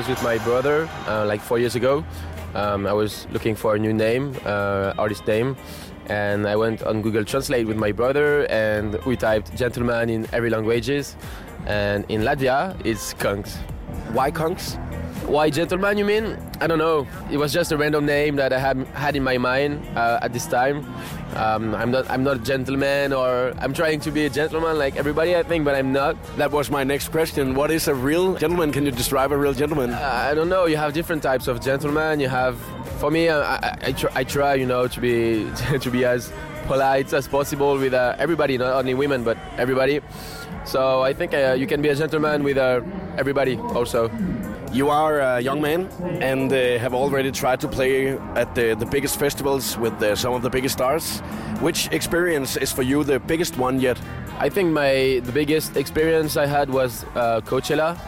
was with my brother uh, like four years ago. Um, I was looking for a new name, uh, artist name, and I went on Google Translate with my brother, and we typed "gentleman" in every languages, and in Latvia it's "kungs." Why Kungs? Why gentleman? You mean? I don't know. It was just a random name that I had had in my mind uh, at this time. Um, I'm not. I'm not a gentleman, or I'm trying to be a gentleman like everybody, I think, but I'm not. That was my next question. What is a real gentleman? Can you describe a real gentleman? Uh, I don't know. You have different types of gentlemen. You have, for me, I, I, I, try, I try, you know, to be to be as polite as possible with uh, everybody, not only women, but everybody. So I think uh, you can be a gentleman with uh, everybody also. You are a young man and uh, have already tried to play at the, the biggest festivals with uh, some of the biggest stars. Which experience is for you the biggest one yet? I think my the biggest experience I had was uh, Coachella.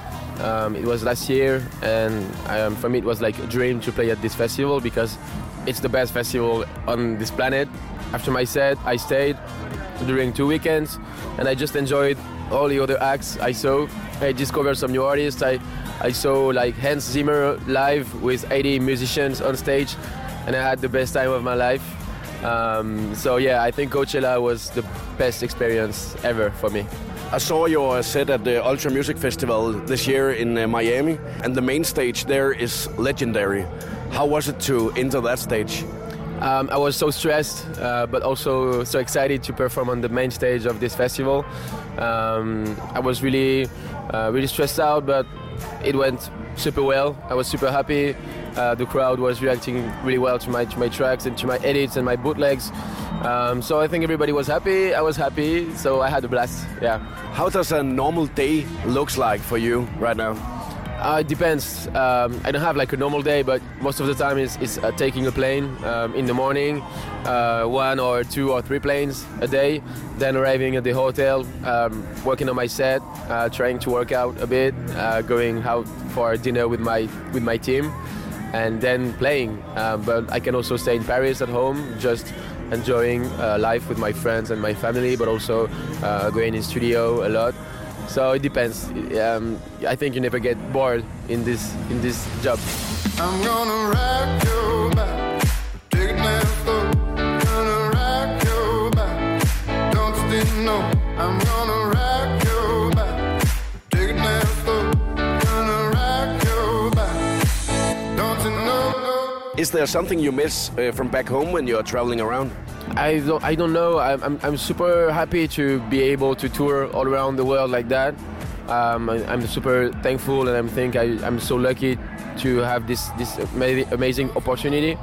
Um, it was last year, and um, for me it was like a dream to play at this festival because it's the best festival on this planet. After my set, I stayed during two weekends, and I just enjoyed all the other acts I saw. I discovered some new artists. I I saw like Hans Zimmer live with 80 musicians on stage, and I had the best time of my life. Um, so yeah, I think Coachella was the best experience ever for me. I saw your set at the Ultra Music Festival this year in uh, Miami, and the main stage there is legendary. How was it to enter that stage? Um, I was so stressed, uh, but also so excited to perform on the main stage of this festival. Um, I was really, uh, really stressed out, but it went super well. I was super happy. Uh, the crowd was reacting really well to my to my tracks and to my edits and my bootlegs. Um, so I think everybody was happy. I was happy. So I had a blast. Yeah. How does a normal day looks like for you right now? Uh, it depends. Um, I don't have like a normal day, but most of the time is is uh, taking a plane um, in the morning, uh, one or two or three planes a day, then arriving at the hotel, um, working on my set, uh, trying to work out a bit, uh, going out for dinner with my with my team, and then playing. Um, but I can also stay in Paris at home, just enjoying uh, life with my friends and my family, but also going in studio a lot. So it depends. Um, I think you never get bored in this in this job. I'm gonna rock your back, take it down slow. Gonna rock your back, don't you know? I'm gonna rock your back, take it down slow. Gonna rock your back, don't you know? Is there something you miss uh, from back home when you're traveling around? I don't, I don't know. I'm, I'm, super happy to be able to tour all around the world like that. Um, I, am super thankful and I think I, I'm so lucky to have this, this amazing opportunity.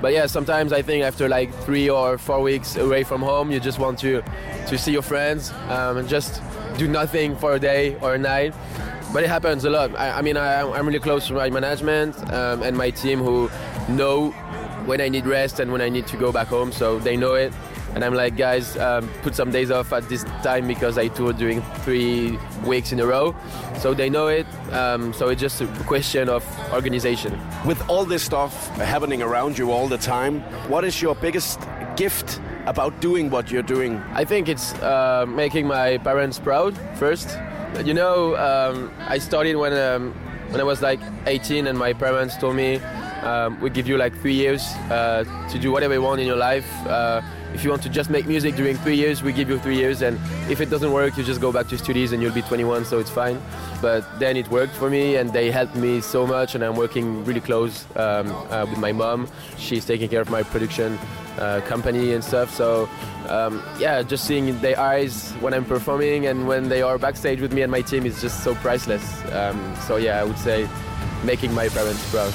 But yeah, sometimes I think after like three or four weeks away from home, you just want to, to see your friends um, and just do nothing for a day or a night. But it happens a lot. I, I mean, I, am really close to my management um, and my team who know when I need rest and when I need to go back home. So they know it. And I'm like, guys, um, put some days off at this time because I toured during three weeks in a row. So they know it. Um, so it's just a question of organization. With all this stuff happening around you all the time, what is your biggest gift about doing what you're doing? I think it's uh, making my parents proud first. You know, um, I started when um, when I was like 18, and my parents told me um, we give you like three years uh, to do whatever you want in your life. Uh, if you want to just make music during three years, we give you three years, and if it doesn't work, you just go back to studies and you'll be 21, so it's fine. But then it worked for me, and they helped me so much, and I'm working really close um, uh, with my mom. She's taking care of my production uh, company and stuff. So um, yeah, just seeing their eyes when I'm performing and when they are backstage with me and my team is just so priceless. Um, so yeah, I would say making my parents proud.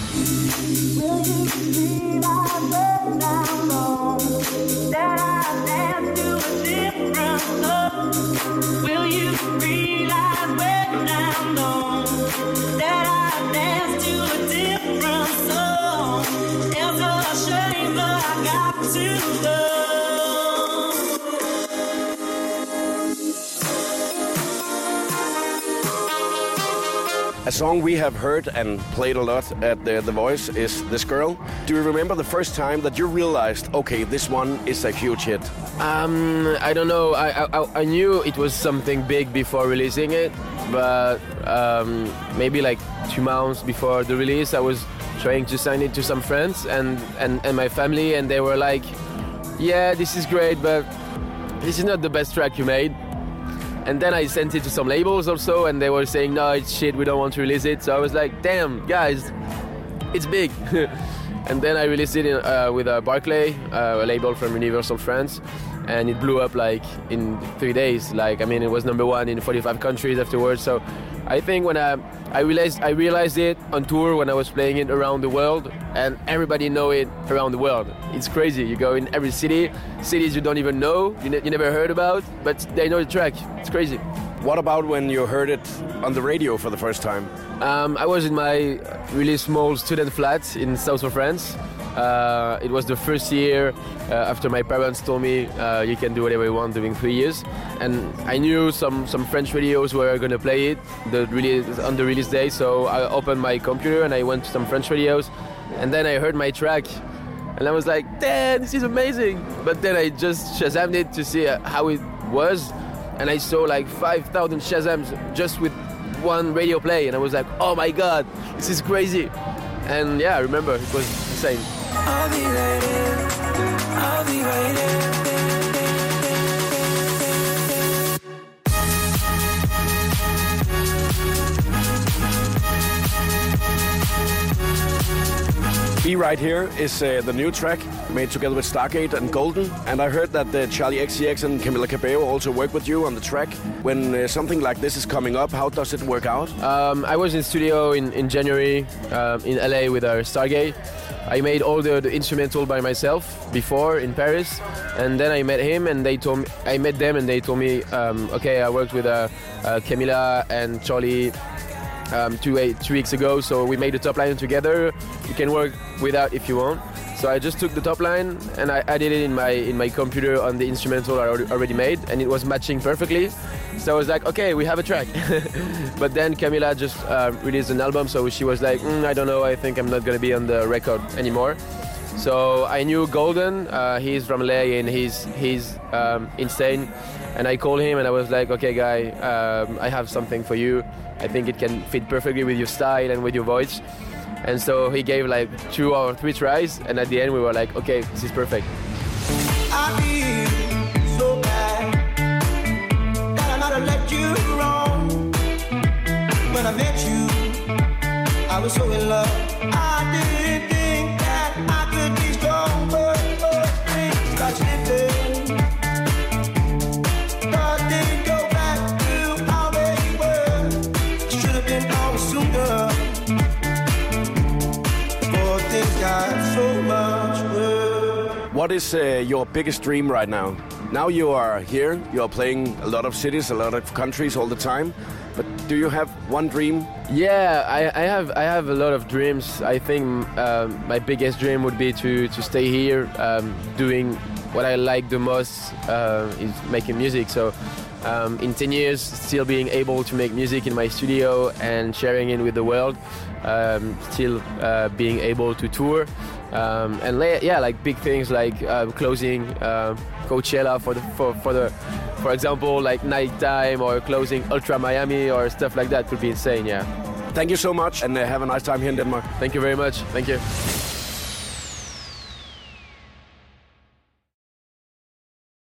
Will you realize when I'm gone that I dance A song we have heard and played a lot at the, the Voice is This Girl. Do you remember the first time that you realized, okay, this one is a huge hit? Um, I don't know. I, I, I knew it was something big before releasing it, but um, maybe like two months before the release, I was trying to send it to some friends and, and, and my family, and they were like, "Yeah, this is great, but this is not the best track you made." And then I sent it to some labels also, and they were saying, "No, it's shit. We don't want to release it." So I was like, "Damn, guys, it's big." and then I released it in, uh, with uh, Barclay, uh, a label from Universal France, and it blew up like in three days. Like I mean, it was number one in 45 countries afterwards. So I think when I, I realized I realized it on tour when I was playing it around the world, and everybody know it around the world. It's crazy. You go in every city, cities you don't even know, you, ne- you never heard about, but they know the track. It's crazy. What about when you heard it on the radio for the first time? Um, I was in my really small student flat in south of France. Uh, it was the first year uh, after my parents told me uh, you can do whatever you want during three years, and I knew some some French radios were gonna play it the release, on the release day. So I opened my computer and I went to some French radios, and then I heard my track, and I was like, "Damn, this is amazing!" But then I just Shazammed it to see how it was, and I saw like 5,000 Shazams just with one radio play, and I was like, "Oh my god, this is crazy!" And yeah, I remember it was insane. Be Right Here is uh, the new track made together with Stargate and Goldn. And I heard that uh, Charli XCX and Camila Cabello also work with you on the track. When uh, something like this is coming up, how does it work out? Um, I was in studio in, in January um, in LA with our Stargate. I made all the, the instrumental by myself before in Paris, and then I met him and they told me I met them and they told me, um, okay, I worked with uh, uh, Camila and Charlie um, two, eight, two weeks ago, so we made the top line together. You can work without if you want. So I just took the top line and I added it in my in my computer on the instrumental I already- made, and it was matching perfectly. So I was like, okay, we have a track. but then Camila just uh, released an album, so she was like, "Mm, I don't know, I think I'm not gonna be on the record anymore. So I knew Goldn. Uh, he's from LA and he's he's um, insane. And I called him and I was like, okay, guy, um, I have something for you. I think it can fit perfectly with your style and with your voice. And so he gave like two or three tries, and at the end we were like, okay, this is perfect. I was so in love. I What is uh, your biggest dream right now? Now you are here, you are playing a lot of cities, a lot of countries all the time. But do you have one dream? Yeah, I, I have I have a lot of dreams. I think um, my biggest dream would be to, to stay here um, doing what I like the most uh, is making music. So um, in 10 years, still being able to make music in my studio and sharing it with the world. Um, still uh, being able to tour um, and yeah, like big things like uh, closing uh, Coachella for the for, for the for example like nighttime or closing Ultra Miami or stuff like that could be insane. Yeah. Thank you so much and uh, have a nice time here in Denmark. Thank you very much. Thank you.